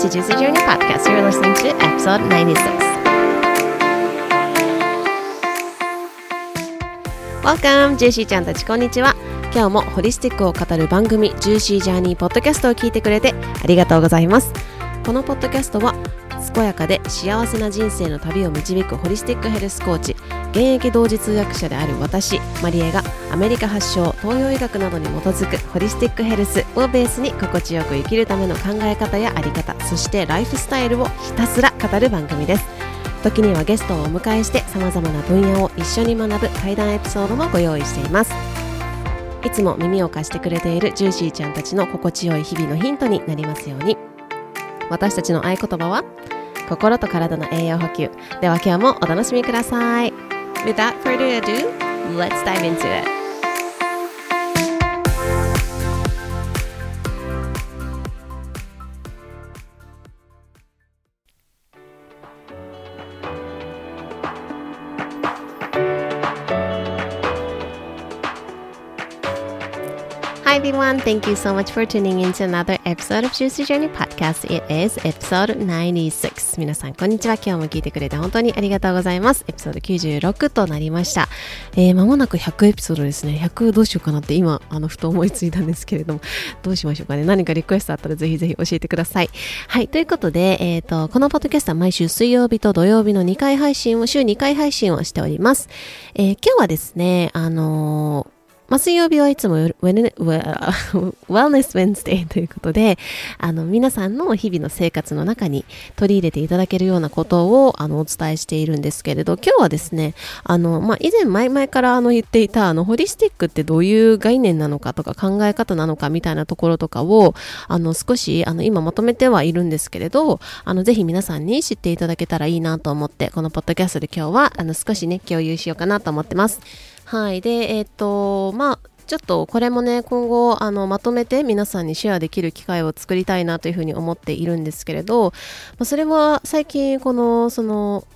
to Juicy Journey Podcast. You're listening to episode 96. Welcome! ジューシーちゃんたちこんにちは。今日もホリスティックを語る番組 Juicy Journey Podcast を聞いてくれてありがとうございますこのポッドキャストは健やかで幸せな人生の旅を導くホリスティックヘルスコーチ現役同時通訳者である私マリエがアメリカ発祥東洋医学などに基づくホリスティックヘルスをベースに心地よく生きるための考え方やあり方そしてライフスタイルをひたすら語る番組です。時にはゲストをお迎えしてさまざまな分野を一緒に学ぶ対談エピソードもご用意しています。いつも耳を貸してくれているジューシーちゃんたちの心地よい日々のヒントになりますように。私たちの合言葉は心と体の栄養補給。では今日もお楽しみください。Without further ado, let's dive into it. Everyone, thank you so much for tuning in to another episode of Juicy Journey Podcast. It is episode 96. 皆さん、こんにちは。今日も聞いてくれて本当にありがとうございます。エピソード96となりました。えー、間もなく100エピソードですね。100どうしようかなって今、あの、ふと思いついたんですけれども、どうしましょうかね。何かリクエストあったらぜひぜひ教えてください。はい、ということで、えっ、ー、と、このポッドキャストは毎週水曜日と土曜日の2回配信を、週2回配信をしております。えー、今日はですね、あのーまあ、水曜日はいつもウェネ、ウェ、Wellness Wednesday ということで、あの、皆さんの日々の生活の中に取り入れていただけるようなことを、あの、お伝えしているんですけれど、今日はですね、あの、まあ、以前前々からあの言っていた、あの、ホリスティックってどういう概念なのかとか考え方なのかみたいなところとかを、あの、少し、あの、今まとめてはいるんですけれど、あの、ぜひ皆さんに知っていただけたらいいなと思って、このポッドキャストで今日は、あの、少しね、共有しようかなと思ってます。はい。で、えっ、ー、と、まあ、ちょっとこれもね、今後、あの、まとめて皆さんにシェアできる機会を作りたいなというふうに思っているんですけれど、ま、それは最近、この、その、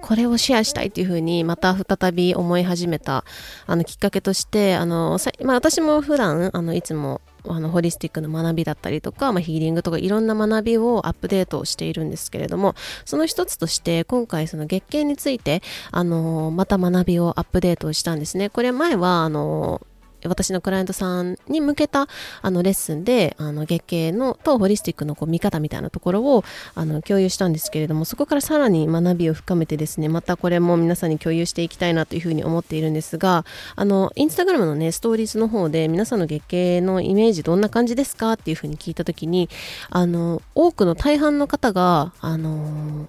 これをシェアしたいっていうふうにまた再び思い始めたあのきっかけとしてあの、まあ、私も普段あのいつもあのホリスティックの学びだったりとか、まあ、ヒーリングとかいろんな学びをアップデートしているんですけれどもその一つとして今回その月経についてあのまた学びをアップデートしたんですね。これ前はあの私のクライアントさんに向けたあのレッスンであの月経のとホリスティックのこう見方みたいなところをあの共有したんですけれどもそこからさらに学びを深めてですねまたこれも皆さんに共有していきたいなというふうに思っているんですがあのインスタグラムのねストーリーズの方で皆さんの月経のイメージどんな感じですかっていうふうに聞いた時にあの多くの大半の方があの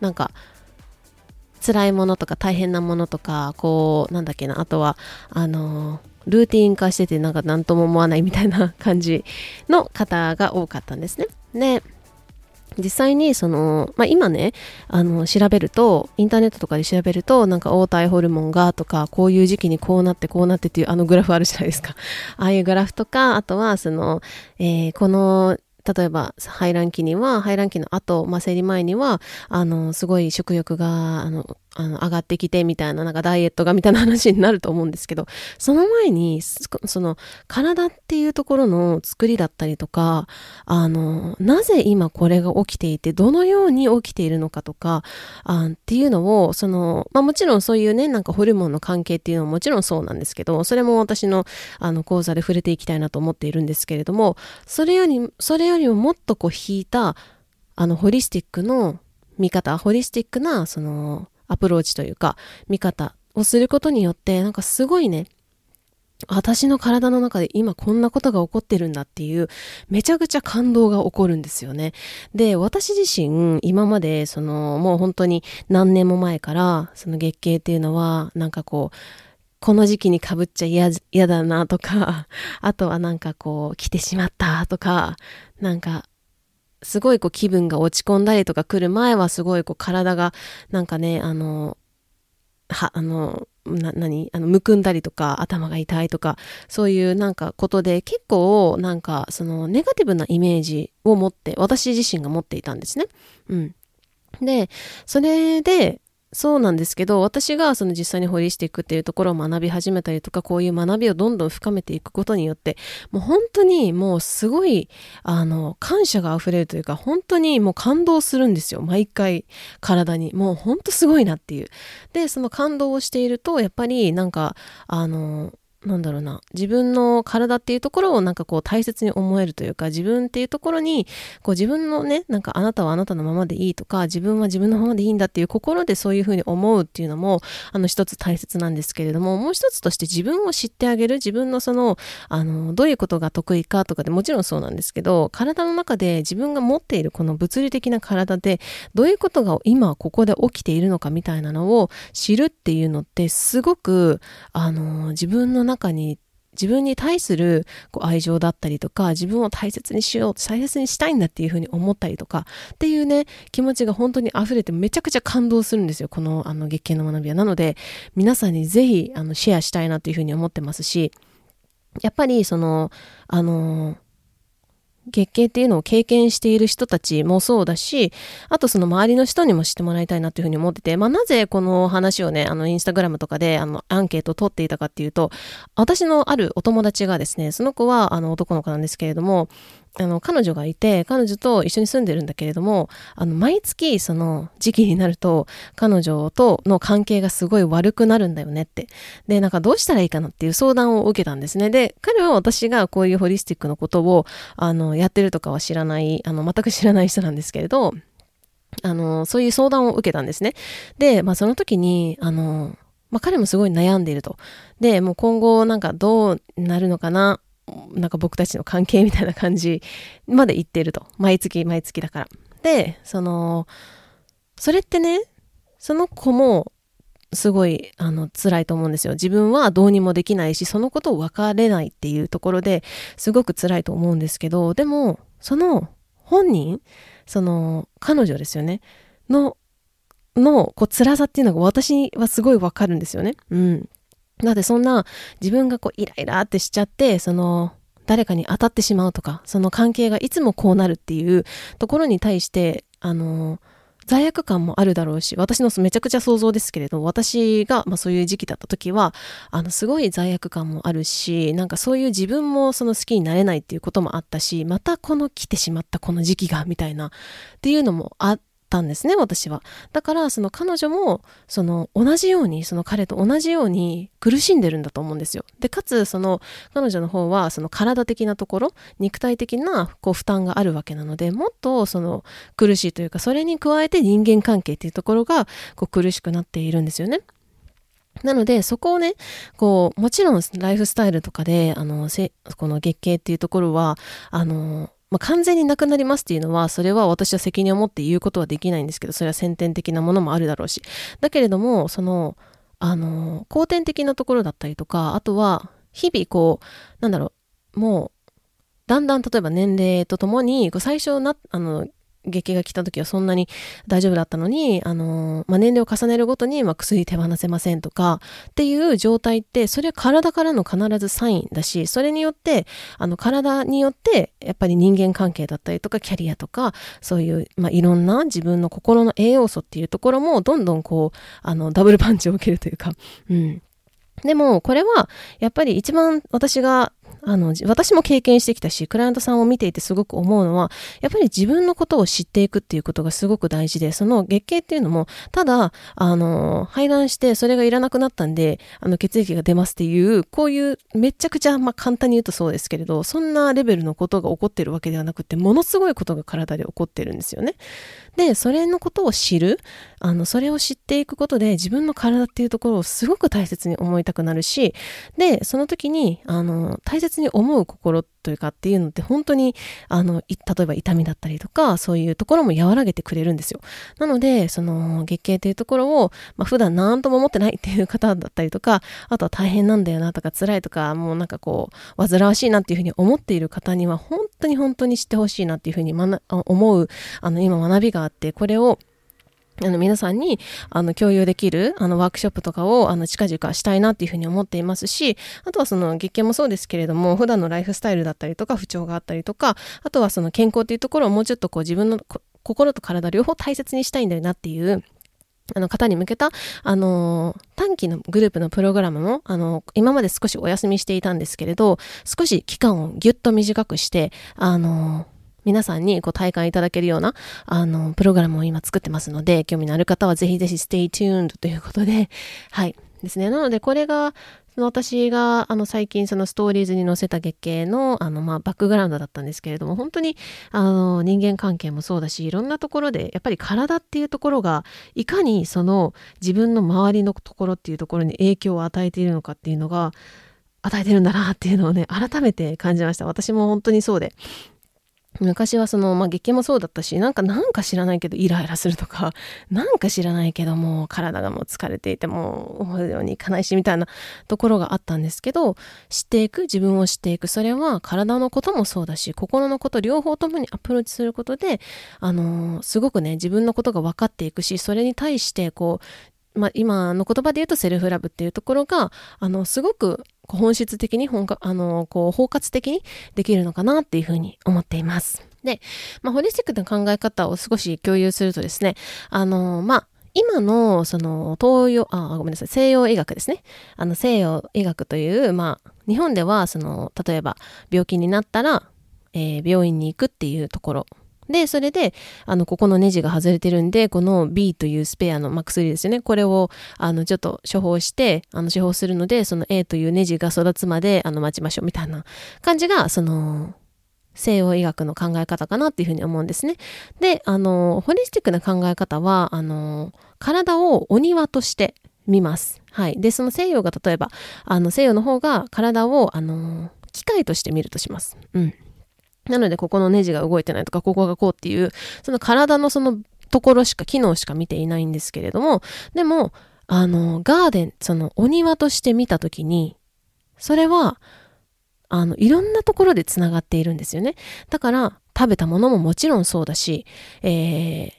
なんか辛いものとか大変なものとかこうなんだっけなあとはあのルーティン化しててなんか何とも思わないみたいな感じの方が多かったんですね。で実際にその、まあ、今ねあの調べるとインターネットとかで調べるとなんか黄体ホルモンがとかこういう時期にこうなってこうなってっていうあのグラフあるじゃないですか ああいうグラフとかあとはその、えー、この例えば排卵期には排卵期の後、まあ、生理前にはあのすごい食欲があのあの上がってきてみたいななんかダイエットがみたいな話になると思うんですけど その前にその体っていうところの作りだったりとかあのなぜ今これが起きていてどのように起きているのかとかあっていうのをその、まあ、もちろんそういうねなんかホルモンの関係っていうのももちろんそうなんですけどそれも私のあの講座で触れていきたいなと思っているんですけれどもそれよりそれよりももっとこう引いたあのホリスティックの見方ホリスティックなそのアプローチというか、見方をすることによって、なんかすごいね、私の体の中で今こんなことが起こってるんだっていう、めちゃくちゃ感動が起こるんですよね。で、私自身、今まで、その、もう本当に何年も前から、その月経っていうのは、なんかこう、この時期に被っちゃ嫌だなとか、あとはなんかこう、来てしまったとか、なんかすごいこう気分が落ち込んだりとか来る前はすごいこう体がなんかね、あの、は、あの、な、何？あの、むくんだりとか、頭が痛いとか、そういうなんかことで結構なんかそのネガティブなイメージを持って、私自身が持っていたんですね。うん。で、それで、そうなんですけど、私がその実際にホリスティックっていうところを学び始めたりとか、こういう学びをどんどん深めていくことによって、もう本当にもうすごい、あの、感謝が溢れるというか、本当にもう感動するんですよ。毎回体に。もう本当すごいなっていう。で、その感動をしていると、やっぱりなんか、あの、なんだろうな、自分の体っていうところをなんかこう大切に思えるというか、自分っていうところに、こう自分のね、なんかあなたはあなたのままでいいとか、自分は自分のままでいいんだっていう心でそういうふうに思うっていうのも、あの一つ大切なんですけれども、もう一つとして自分を知ってあげる、自分のその、あの、どういうことが得意かとかでもちろんそうなんですけど、体の中で自分が持っているこの物理的な体で、どういうことが今ここで起きているのかみたいなのを知るっていうのってすごく、あの、自分の中中に自分に対するこう愛情だったりとか、自分を大切にしよう、大切にしたいんだっていうふうに思ったりとか、っていうね、気持ちが本当に溢れてめちゃくちゃ感動するんですよ。この、あの、月経の学びは。なので、皆さんにぜひ、あの、シェアしたいなというふうに思ってますし、やっぱり、その、あの、月経っていうのを経験している人たちもそうだし、あとその周りの人にも知ってもらいたいなというふうに思ってて、まあなぜこの話をね、あのインスタグラムとかであのアンケートを取っていたかっていうと、私のあるお友達がですね、その子はあの男の子なんですけれども、あの、彼女がいて、彼女と一緒に住んでるんだけれども、あの、毎月、その、時期になると、彼女との関係がすごい悪くなるんだよねって。で、なんかどうしたらいいかなっていう相談を受けたんですね。で、彼は私がこういうホリスティックのことを、あの、やってるとかは知らない、あの、全く知らない人なんですけれど、あの、そういう相談を受けたんですね。で、まあ、その時に、あの、まあ、彼もすごい悩んでいると。で、もう今後なんかどうなるのかななんか僕たちの関係みたいな感じまで言ってると。毎月毎月だから。で、その、それってね、その子もすごい、あの、辛いと思うんですよ。自分はどうにもできないし、そのことを分かれないっていうところですごく辛いと思うんですけど、でも、その本人、その彼女ですよね、の、の、こう、辛さっていうのが私はすごいわかるんですよね。うん。だってそんな自分がこうイライラってしちゃって、その誰かに当たってしまうとか、その関係がいつもこうなるっていうところに対して、あの、罪悪感もあるだろうし、私のめちゃくちゃ想像ですけれど、私が、まあ、そういう時期だった時は、あの、すごい罪悪感もあるし、なんかそういう自分もその好きになれないっていうこともあったし、またこの来てしまったこの時期が、みたいな、っていうのもあっ、たんですね、私は。だから、その彼女も、その同じように、その彼と同じように苦しんでるんだと思うんですよ。で、かつ、その彼女の方は、その体的なところ、肉体的なこう負担があるわけなので、もっとその苦しいというか、それに加えて人間関係っていうところがこう苦しくなっているんですよね。なので、そこをね、こう、もちろんライフスタイルとかで、あの、この月経っていうところは、あの、まあ、完全になくなりますっていうのは、それは私は責任を持って言うことはできないんですけど、それは先天的なものもあるだろうし。だけれども、その、あの、後天的なところだったりとか、あとは、日々こう、なんだろう、もう、だんだん例えば年齢とともに、最初な、あの、劇が来た時はそんなに大丈夫だったのに、あの、まあ、年齢を重ねるごとに、まあ、薬手放せませんとか、っていう状態って、それは体からの必ずサインだし、それによって、あの、体によって、やっぱり人間関係だったりとか、キャリアとか、そういう、まあ、いろんな自分の心の栄養素っていうところも、どんどんこう、あの、ダブルパンチを受けるというか、うん。でも、これは、やっぱり一番私があの、私も経験してきたし、クライアントさんを見ていてすごく思うのは、やっぱり自分のことを知っていくっていうことがすごく大事で、その月経っていうのも、ただ、あの、排卵してそれがいらなくなったんで、あの、血液が出ますっていう、こういうめちゃくちゃ、まあ、簡単に言うとそうですけれど、そんなレベルのことが起こってるわけではなくて、ものすごいことが体で起こってるんですよね。で、それのことを知る、あの、それを知っていくことで自分の体っていうところをすごく大切に思いたくなるし、で、その時に、あの、大切に思う心というかっていうのって本当に、あの、例えば痛みだったりとか、そういうところも和らげてくれるんですよ。なので、その、月経っていうところを、まあ、普段何とも思ってないっていう方だったりとか、あとは大変なんだよなとか、辛いとか、もうなんかこう、煩わしいなっていうふうに思っている方には、本当に本当に知ってほしいなっていうふうに、ま、思う、あの、今学びがあって、これを、あの、皆さんに、あの、共有できる、あの、ワークショップとかを、あの、近々したいなっていうふうに思っていますし、あとはその、月経もそうですけれども、普段のライフスタイルだったりとか、不調があったりとか、あとはその、健康っていうところをもうちょっとこう、自分の心と体両方大切にしたいんだよなっていう、あの方に向けた、あの短期のグループのプログラムも、あの今まで少しお休みしていたんですけれど、少し期間をぎゅっと短くして、あの皆さんにこう体感いただけるような、あの、プログラムを今作ってますので、興味のある方はぜひぜひ stay tuned ということで、はい。ですね。なので、これが、私が、あの、最近そのストーリーズに載せた月経の、あの、まあ、バックグラウンドだったんですけれども、本当に、あの、人間関係もそうだし、いろんなところで、やっぱり体っていうところが、いかにその自分の周りのところっていうところに影響を与えているのかっていうのが、与えてるんだなっていうのをね、改めて感じました。私も本当にそうで。昔はその、まあ、月経もそうだったし、なんか、なんか知らないけどイライラするとか、なんか知らないけどもう体がもう疲れていてもう思うようにいかないしみたいなところがあったんですけど、知っていく、自分を知っていく、それは体のこともそうだし、心のこと両方ともにアプローチすることで、あのー、すごくね、自分のことが分かっていくし、それに対してこう、まあ、今の言葉で言うとセルフラブっていうところが、あの、すごく本質的に本、あの、こう、包括的にできるのかなっていうふうに思っています。で、まあ、ホリスティックな考え方を少し共有するとですね、あの、まあ、今の、その、東洋、あ、ごめんなさい、西洋医学ですね。あの、西洋医学という、まあ、日本では、その、例えば、病気になったら、えー、病院に行くっていうところで、それで、あの、ここのネジが外れてるんで、この B というスペアの、まあ、薬ですよね。これを、あの、ちょっと処方して、あの、処方するので、その A というネジが育つまで、あの、待ちましょう、みたいな感じが、その、西洋医学の考え方かなっていうふうに思うんですね。で、あの、ホリスティックな考え方は、あの、体をお庭として見ます。はい。で、その西洋が例えば、あの、西洋の方が体を、あの、機械として見るとします。うん。なので、ここのネジが動いてないとか、ここがこうっていう、その体のそのところしか、機能しか見ていないんですけれども、でも、あの、ガーデン、そのお庭として見たときに、それは、あの、いろんなところで繋がっているんですよね。だから、食べたものももちろんそうだし、えー、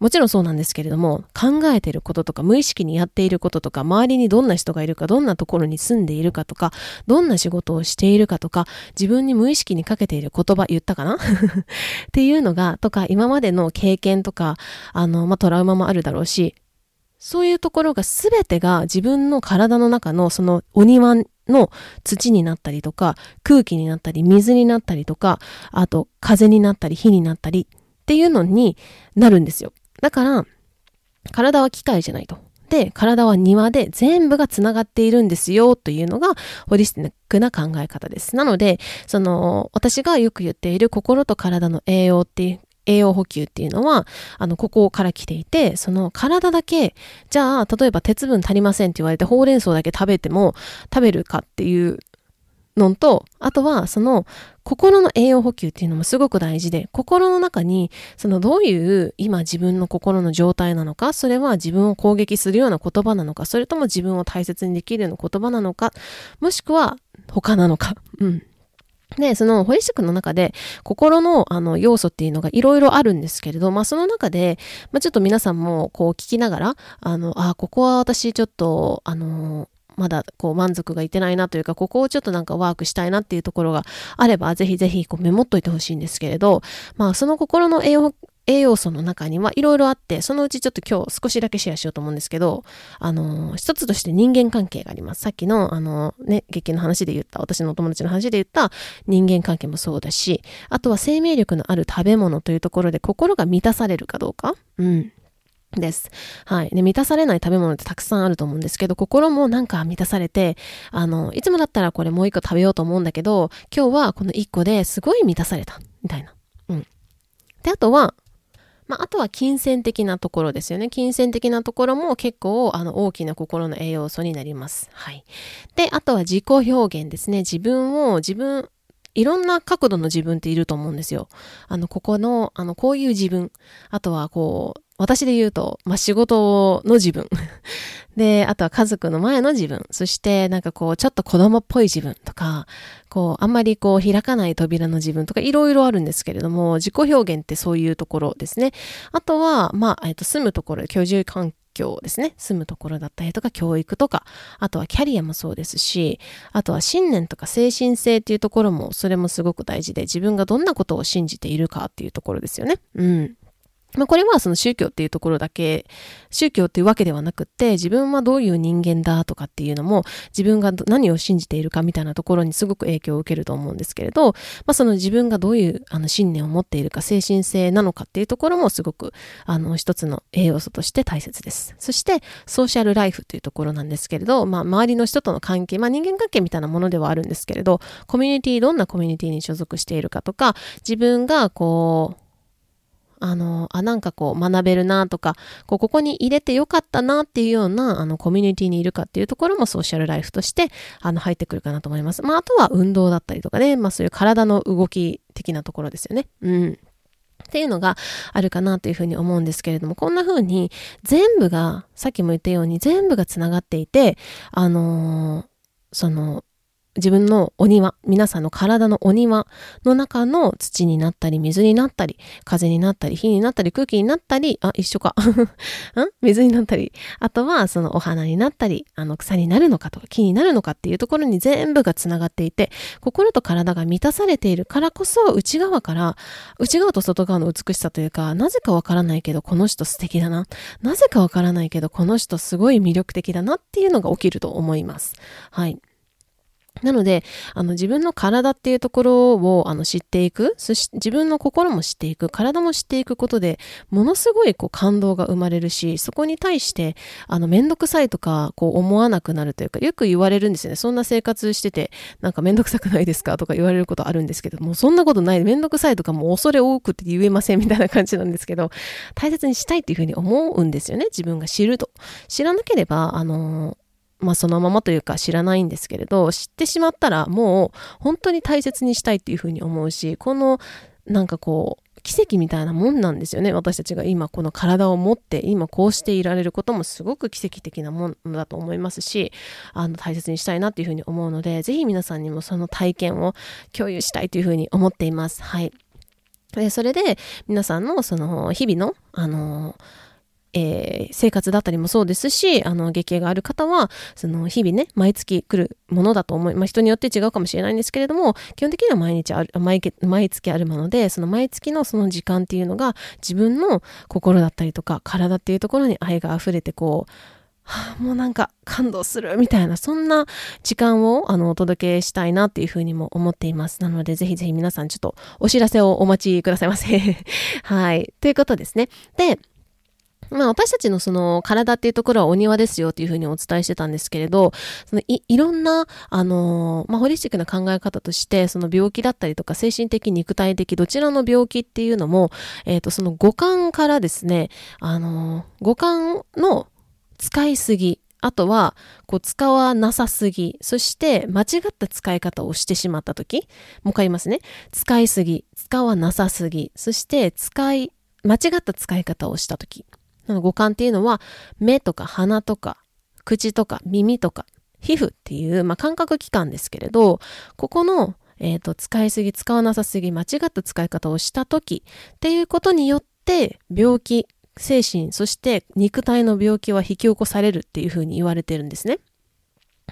もちろんそうなんですけれども、考えていることとか、無意識にやっていることとか、周りにどんな人がいるか、どんなところに住んでいるかとか、どんな仕事をしているかとか、自分に無意識にかけている言葉、言ったかな？っていうのが、とか、今までの経験とか、あの、まあ、トラウマもあるだろうし、そういうところが全てが自分の体の中のそのお庭の土になったりとか、空気になったり、水になったりとか、あと風になったり、火になったりっていうのになるんですよ。だから、体は機械じゃないと。で、体は庭で全部が繋がっているんですよというのがホリスティックな考え方です。なので、その、私がよく言っている心と体の栄養っていう栄養補給っていうのは、あの、ここから来ていて、その体だけ、じゃあ、例えば鉄分足りませんって言われて、ほうれん草だけ食べても、食べるかっていうのと、あとは、その、心の栄養補給っていうのもすごく大事で、心の中に、そのどういう今自分の心の状態なのか、それは自分を攻撃するような言葉なのか、それとも自分を大切にできるような言葉なのか、もしくは他なのか。うん。で、そのホリスティックの中で心のあの要素っていうのがいろいろあるんですけれど、まあその中で、まあちょっと皆さんもこう聞きながら、あの、あ、ここは私ちょっと、あの、まだこう満足がいってないなというか、ここをちょっとなんかワークしたいなっていうところがあれば、ぜひぜひこうメモっといてほしいんですけれど、まあその心の栄養栄養素の中にはいろいろあって、そのうちちょっと今日少しだけシェアしようと思うんですけど、あの、一つとして人間関係があります。さっきの、あの、ね、劇の話で言った、私のお友達の話で言った人間関係もそうだし、あとは生命力のある食べ物というところで心が満たされるかどうか。うん。です。はい。で、満たされない食べ物ってたくさんあると思うんですけど、心もなんか満たされて、あの、いつもだったらこれもう一個食べようと思うんだけど、今日はこの一個ですごい満たされた。みたいな。うん。で、あとは、まあ、あとは金銭的なところですよね。金銭的なところも結構、あの、大きな心の栄養素になります。はい。で、あとは自己表現ですね。自分を、自分、いろんな角度の自分っていると思うんですよ。あの、ここの、あの、こういう自分。あとは、こう、私で言うと、まあ、仕事の自分。で、あとは家族の前の自分。そして、なんかこう、ちょっと子供っぽい自分とか、こう、あんまりこう、開かない扉の自分とか、いろいろあるんですけれども、自己表現ってそういうところですね。あとは、まあ、えっと、住むところ、居住環境ですね。住むところだったりとか、教育とか、あとはキャリアもそうですし、あとは信念とか精神性っていうところも、それもすごく大事で、自分がどんなことを信じているかっていうところですよね。うん。まあ、これはその宗教っていうところだけ、宗教っていうわけではなくって、自分はどういう人間だとかっていうのも、自分が何を信じているかみたいなところにすごく影響を受けると思うんですけれど、まあ、その自分がどういうあの信念を持っているか、精神性なのかっていうところもすごく、あの、一つの栄養素として大切です。そして、ソーシャルライフというところなんですけれど、まあ、周りの人との関係、まあ、人間関係みたいなものではあるんですけれど、コミュニティ、どんなコミュニティに所属しているかとか、自分がこう、あの、あ、なんかこう学べるなとか、こうここに入れてよかったなっていうような、あの、コミュニティにいるかっていうところもソーシャルライフとして、あの、入ってくるかなと思います。まあ、あとは運動だったりとかね、まあそういう体の動き的なところですよね。うん。っていうのがあるかなというふうに思うんですけれども、こんな風に全部が、さっきも言ったように全部が繋がっていて、あのー、その、自分のお庭、皆さんの体のお庭の中の土になったり、水になったり、風になったり、火になったり、空気になったり、あ、一緒か。ん？水になったり、あとはそのお花になったり、あの草になるのかとか木になるのかっていうところに全部がつながっていて、心と体が満たされているからこそ、内側から、内側と外側の美しさというか、なぜかわからないけど、この人素敵だな。なぜかわからないけど、この人すごい魅力的だなっていうのが起きると思います。はい。なので、あの自分の体っていうところをあの知っていく、そし自分の心も知っていく、体も知っていくことで、ものすごいこう感動が生まれるし、そこに対して、あのめんどくさいとか、こう思わなくなるというか、よく言われるんですよね。そんな生活してて、なんかめんどくさくないですか？とか言われることあるんですけどもう、そんなことない。めんどくさいとかもう恐れ多くて言えませんみたいな感じなんですけど、大切にしたいっていうふうに思うんですよね。自分が知ると。知らなければ、あのまあそのままというか知らないんですけれど、知ってしまったらもう本当に大切にしたいっていうふうに思うし、このなんかこう、奇跡みたいなもんなんですよね。私たちが今この体を持って今こうしていられることもすごく奇跡的なもんだと思いますし、あの大切にしたいなっていうふうに思うので、ぜひ皆さんにもその体験を共有したいというふうに思っています。はい。それで皆さんのその日々のあのえー、生活だったりもそうですし、あの、月経がある方は、その、日々ね、毎月来るものだと思い、まあ、人によって違うかもしれないんですけれども、基本的には毎日ある、毎毎月あるもので、その毎月のその時間っていうのが、自分の心だったりとか、体っていうところに愛が溢れて、こう、はあ、もうなんか感動するみたいな、そんな時間をあのお届けしたいなっていうふうにも思っています。なので、ぜひぜひ皆さんちょっとお知らせをお待ちくださいませ。はい。ということですね。で、まあ私たちのその体っていうところはお庭ですよっていうふうにお伝えしてたんですけれど、そのいいろんな、あのまあホリスティックな考え方として、その病気だったりとか精神的、肉体的、どちらの病気っていうのも、えっ、ー、とその五感からですね、あの五感の使いすぎ、あとは、こう、使わなさすぎ、そして、間違った使い方をしてしまったとき、もう一回言いますね。使いすぎ、使わなさすぎ、そして、使い、間違った使い方をしたとき。五感っていうのは目とか鼻とか口とか耳とか皮膚っていう、まあ、感覚器官ですけれど、ここの、え、ー、と、使いすぎ、使わなさすぎ、間違った使い方をした時っていうことによって、病気、精神、そして肉体の病気は引き起こされるっていうふうに言われてるんですね。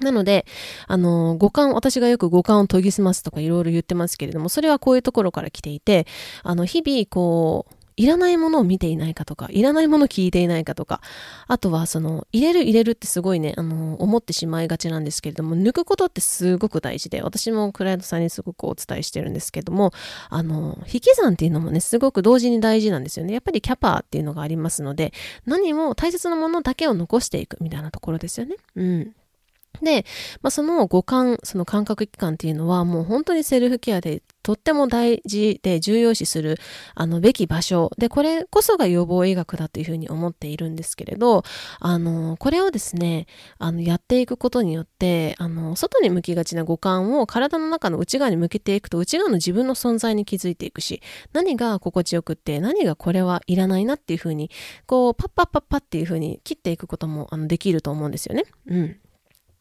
なので、あの、五感、私がよく五感を研ぎ澄ますとかいろいろ言ってますけれども、それはこういうところから来ていて、あの、日々、こう、いらないものを見ていないかとか、いらないもの聞いていないかとか、あとはその、入れる入れるってすごいね、あの、思ってしまいがちなんですけれども、抜くことってすごく大事で、私もクライアントさんにすごくお伝えしてるんですけども、あの、引き算っていうのもね、すごく同時に大事なんですよね。やっぱりキャパーっていうのがありますので、何も大切なものだけを残していくみたいなところですよね。うん。で、まあ、その五感、その感覚器官っていうのはもう本当にセルフケアでとっても大事で重要視するあのべき場所で、これこそが予防医学だというふうに思っているんですけれど、あの、これをですね、あの、やっていくことによって、あの、外に向きがちな五感を体の中の内側に向けていくと、内側の自分の存在に気づいていくし、何が心地よくって、何がこれはいらないなっていうふうに、こう、パッパッパッパっていうふうに切っていくこともあのできると思うんですよね。うん。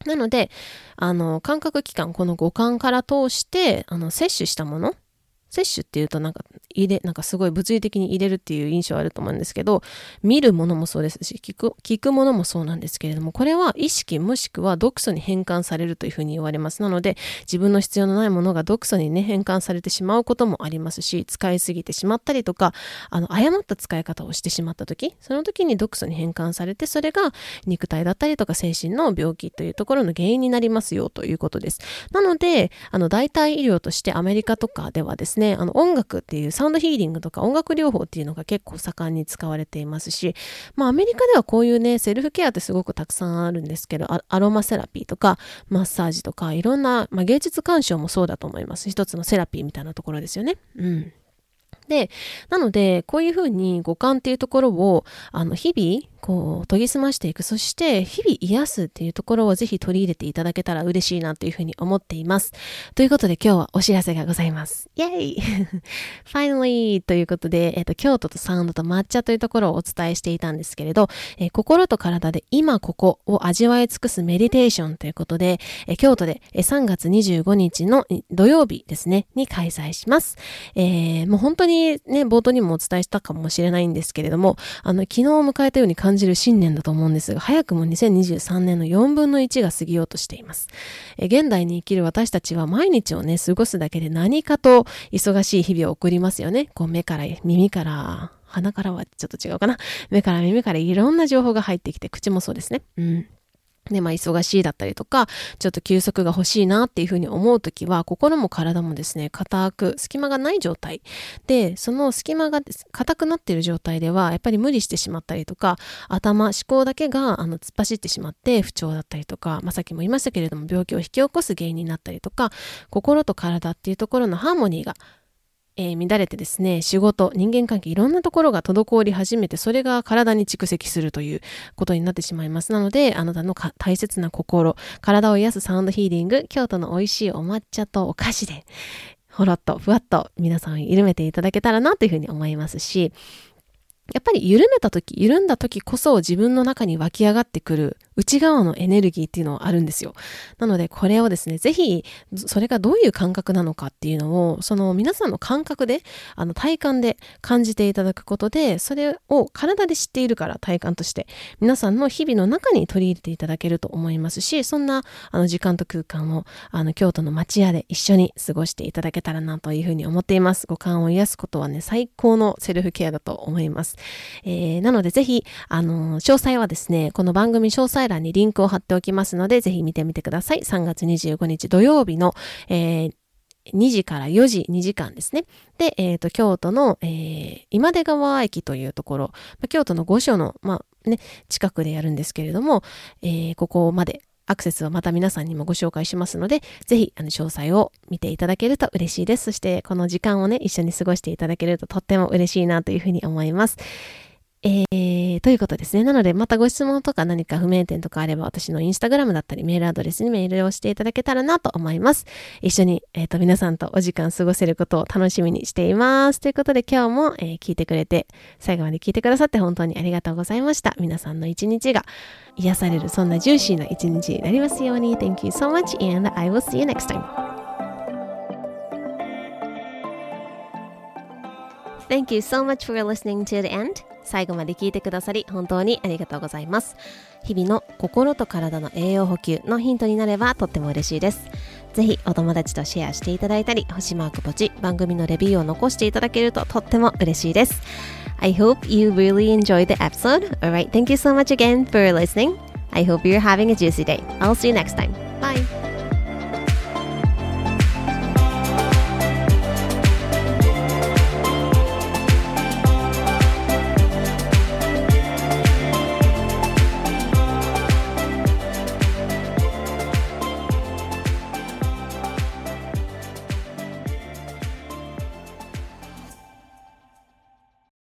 なので、あの、感覚器官、この五感から通して、あの、摂取したもの摂取っていうとなんか入れ、なんかすごい物理的に入れるっていう印象あると思うんですけど、見るものもそうですし、聞く、聞くものもそうなんですけれども、これは意識もしくは毒素に変換されるというふうに言われます。なので、自分の必要のないものが毒素にね、変換されてしまうこともありますし、使いすぎてしまったりとか、あの、誤った使い方をしてしまった時、その時に毒素に変換されて、それが肉体だったりとか精神の病気というところの原因になりますよということです。なので、あの、代替医療としてアメリカとかではですね、あの、音楽っていうサウンドヒーリングとか音楽療法っていうのが結構盛んに使われていますし、まあアメリカではこういうね、セルフケアってすごくたくさんあるんですけど、アロマセラピーとかマッサージとかいろんな、まあ、芸術鑑賞もそうだと思います。一つのセラピーみたいなところですよね。うん。で、なので、こういうふうに五感っていうところを、あの、日々、こう研ぎ澄ましていく。そして日々癒すっていうところをぜひ取り入れていただけたら嬉しいなというふうに思っています。ということで今日はお知らせがございます。イェイ！Finally! ということで、えっ、ー、と京都とサウンドと抹茶というところをお伝えしていたんですけれど、えー、心と体で今ここを味わい尽くすメディテーションということで、えー、京都で3月25日の土曜日ですねに開催します、えー、もう本当にね冒頭にもお伝えしたかもしれないんですけれどもあの昨日を迎えたように感じる新年だと思うんですが、早くも2023年の4分の1が過ぎようとしています。え現代に生きる私たちは毎日をね、過ごすだけで何かと忙しい日々を送りますよね。こう目から、耳から、鼻からはちょっと違うかな。目から耳からいろんな情報が入ってきて、口もそうですね。うん。ね、まあ忙しいだったりとか、ちょっと休息が欲しいなっていうふうに思うときは、心も体もですね、硬く、隙間がない状態。で、その隙間が硬くなっている状態では、やっぱり無理してしまったりとか、頭、思考だけがあの突っ走ってしまって不調だったりとか、まあさっきも言いましたけれども、病気を引き起こす原因になったりとか、心と体っていうところのハーモニーがえー、乱れてですね、仕事、人間関係、いろんなところが滞り始めて、それが体に蓄積するということになってしまいます。なので、あなたの大切な心、体を癒すサウンドヒーリング、京都の美味しいお抹茶とお菓子で、ほろっと、ふわっと皆さんを緩めていただけたらなというふうに思いますし、やっぱり緩めた時、緩んだ時こそ自分の中に湧き上がってくる内側のエネルギーっていうのはあるんですよ。なのでこれをですね、ぜひそれがどういう感覚なのかっていうのを、その皆さんの感覚で、あの体感で感じていただくことで、それを体で知っているから体感として、皆さんの日々の中に取り入れていただけると思いますし、そんなあの時間と空間をあの京都の町屋で一緒に過ごしていただけたらなというふうに思っています。五感を癒すことはね、最高のセルフケアだと思います。えー、なのでぜひ、あの詳細はですね、この番組詳細欄にリンクを貼っておきますので、ぜひ見てみてください。3月25日土曜日の、えー2時から4時、2時間ですね。で、えっ、ー、と、京都の、えー、今出川駅というところ、京都の御所の、まあ、ね、近くでやるんですけれども、えー、ここまでアクセスをまた皆さんにもご紹介しますので、ぜひ、あの、詳細を見ていただけると嬉しいです。そして、この時間をね、一緒に過ごしていただけるととっても嬉しいなというふうに思います。えー、ということですね。なので、またご質問とか何か不明点とかあれば、私のインスタグラムだったり、メールアドレスにメールをしていただけたらなと思います。一緒に、えっ、ー、と、皆さんとお時間過ごせることを楽しみにしています。ということで、今日も、えー、聞いてくれて、最後まで聞いてくださって本当にありがとうございました。皆さんの一日が癒される、そんなジューシーな一日になりますように。Thank you so much and I will see you next time. Thank you so much for listening to the end. 最後まで聞いてくださり本当にありがとうございます日々の心と体の栄養補給のヒントになればとっても嬉しいですぜひお友達とシェアしていただいたり星マークポチ番組のレビューを残していただけるととっても嬉しいです I hope you really enjoyed the episode alright thank you so much again for listening I hope you're having a juicy day I'll see you next time bye